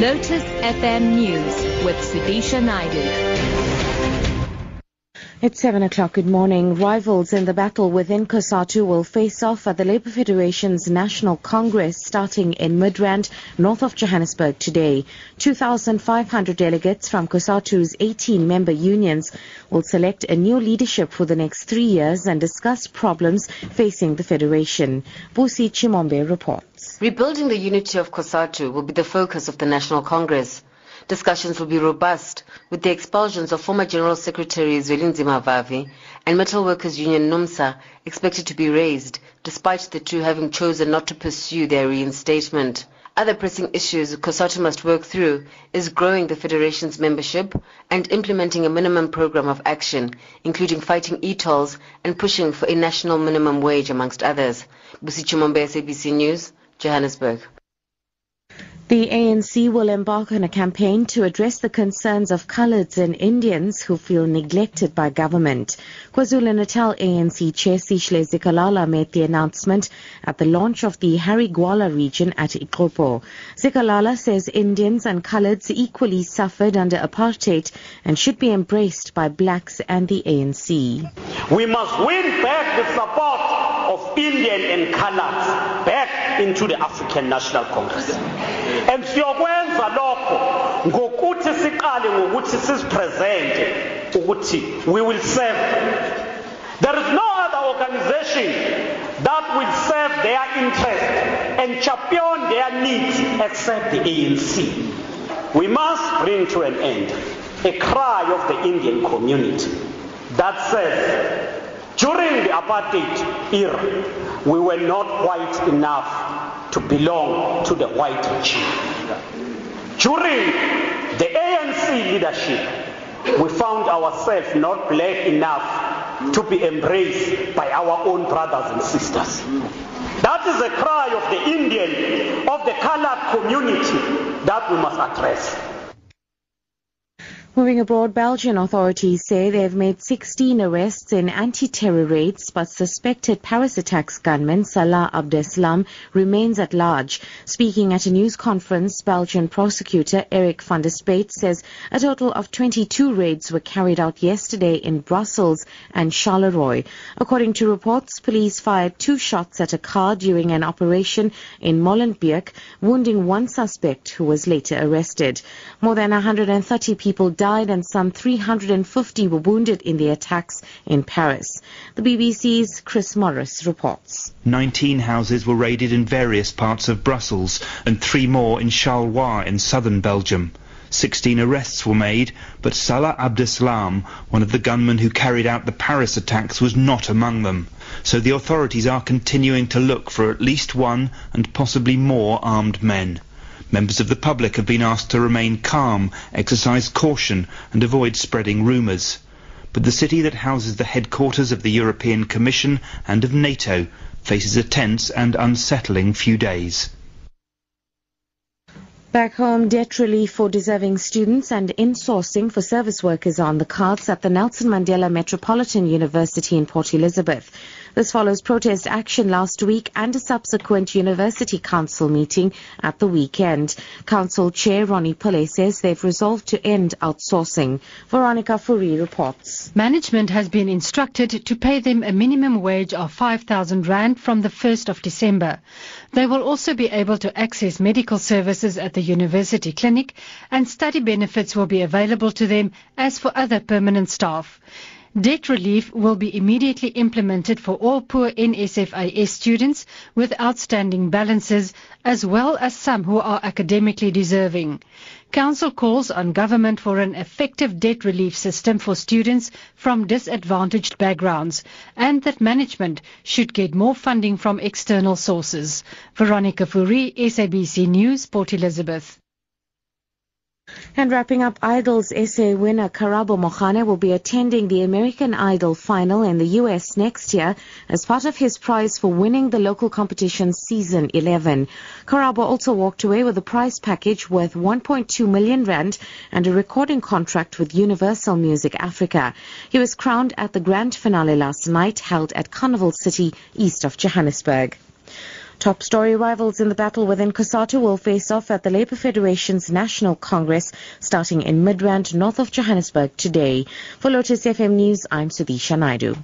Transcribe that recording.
Lotus FM News with Sudisha Naidu. It's 7 o'clock. Good morning. Rivals in the battle within COSATU will face off at the Labour Federation's National Congress starting in Midrand, north of Johannesburg today. 2,500 delegates from COSATU's 18 member unions will select a new leadership for the next three years and discuss problems facing the Federation. Busi Chimombe reports. Rebuilding the unity of COSATU will be the focus of the National Congress. Discussions will be robust with the expulsions of former General Secretary Zwelinzima Vavi and Metal Workers Union NUMSA expected to be raised despite the two having chosen not to pursue their reinstatement. Other pressing issues COSATU must work through is growing the Federation's membership and implementing a minimum program of action, including fighting e-tolls and pushing for a national minimum wage amongst others. Busi SABC News. Johannesburg. The ANC will embark on a campaign to address the concerns of coloureds and Indians who feel neglected by government. KwaZulu-Natal ANC Chair Sihle Zikalala made the announcement at the launch of the Harry Gwala region at Ixopo. Zikalala says Indians and coloureds equally suffered under apartheid and should be embraced by blacks and the ANC. We must win back the support of Indian and coloureds back into the African National Congress. And siyokwenza lokho ngokuthi siqale ngokuthi sizipresente ukuthi we will serve. There is no other organization that will serve their interest and champion their needs except the ANC we must bring to an end a cry of the Indian community that says during the apartheid era we were not white enough to belong to the white regime. During the ANC leadership, we found ourselves not black enough to be embraced by our own brothers and sisters. That is a cry of the Indian, of the colored community that we must address. Moving abroad, Belgian authorities say they have made 16 arrests in anti-terror raids, but suspected Paris attacks gunman Salah Abdeslam remains at large. Speaking at a news conference, Belgian prosecutor Eric van der Sypt says a total of 22 raids were carried out yesterday in Brussels and Charleroi. According to reports, police fired two shots at a car during an operation in Molenbeek, wounding one suspect who was later arrested. More than 130 people died and some 350 were wounded in the attacks in Paris. The BBC's Chris Morris reports. 19 houses were raided in various parts of Brussels and three more in Charleroi in southern Belgium. 16 arrests were made, but Salah Abdeslam, one of the gunmen who carried out the Paris attacks, was not among them. So the authorities are continuing to look for at least one and possibly more armed men. Members of the public have been asked to remain calm, exercise caution and avoid spreading rumours. But the city that houses the headquarters of the European Commission and of NATO faces a tense and unsettling few days. Back home, debt relief for deserving students and insourcing for service workers are on the cards at the Nelson Mandela Metropolitan University in Port Elizabeth. This follows protest action last week and a subsequent University Council meeting at the weekend. Council Chair Ronnie Pillay says they've resolved to end outsourcing. Veronica Fourie reports. Management has been instructed to pay them a minimum wage of 5,000 Rand from the 1st of December. They will also be able to access medical services at the university clinic and study benefits will be available to them as for other permanent staff. Debt relief will be immediately implemented for all poor NSFAS students with outstanding balances, as well as some who are academically deserving. Council calls on government for an effective debt relief system for students from disadvantaged backgrounds, and that management should get more funding from external sources. Veronica Fourie, SABC News, Port Elizabeth. And wrapping up, Idols SA winner Karabo Mogane will be attending the American Idol final in the US next year as part of his prize for winning the local competition season 11. Karabo also walked away with a prize package worth 1.2 million rand and a recording contract with Universal Music Africa. He was crowned at the grand finale last night held at Carnival City east of Johannesburg. Top story rivals in the battle within COSATU will face off at the Labour Federation's National Congress starting in Midrand, north of Johannesburg today. For Lotus FM News, I'm Sudisha Naidu.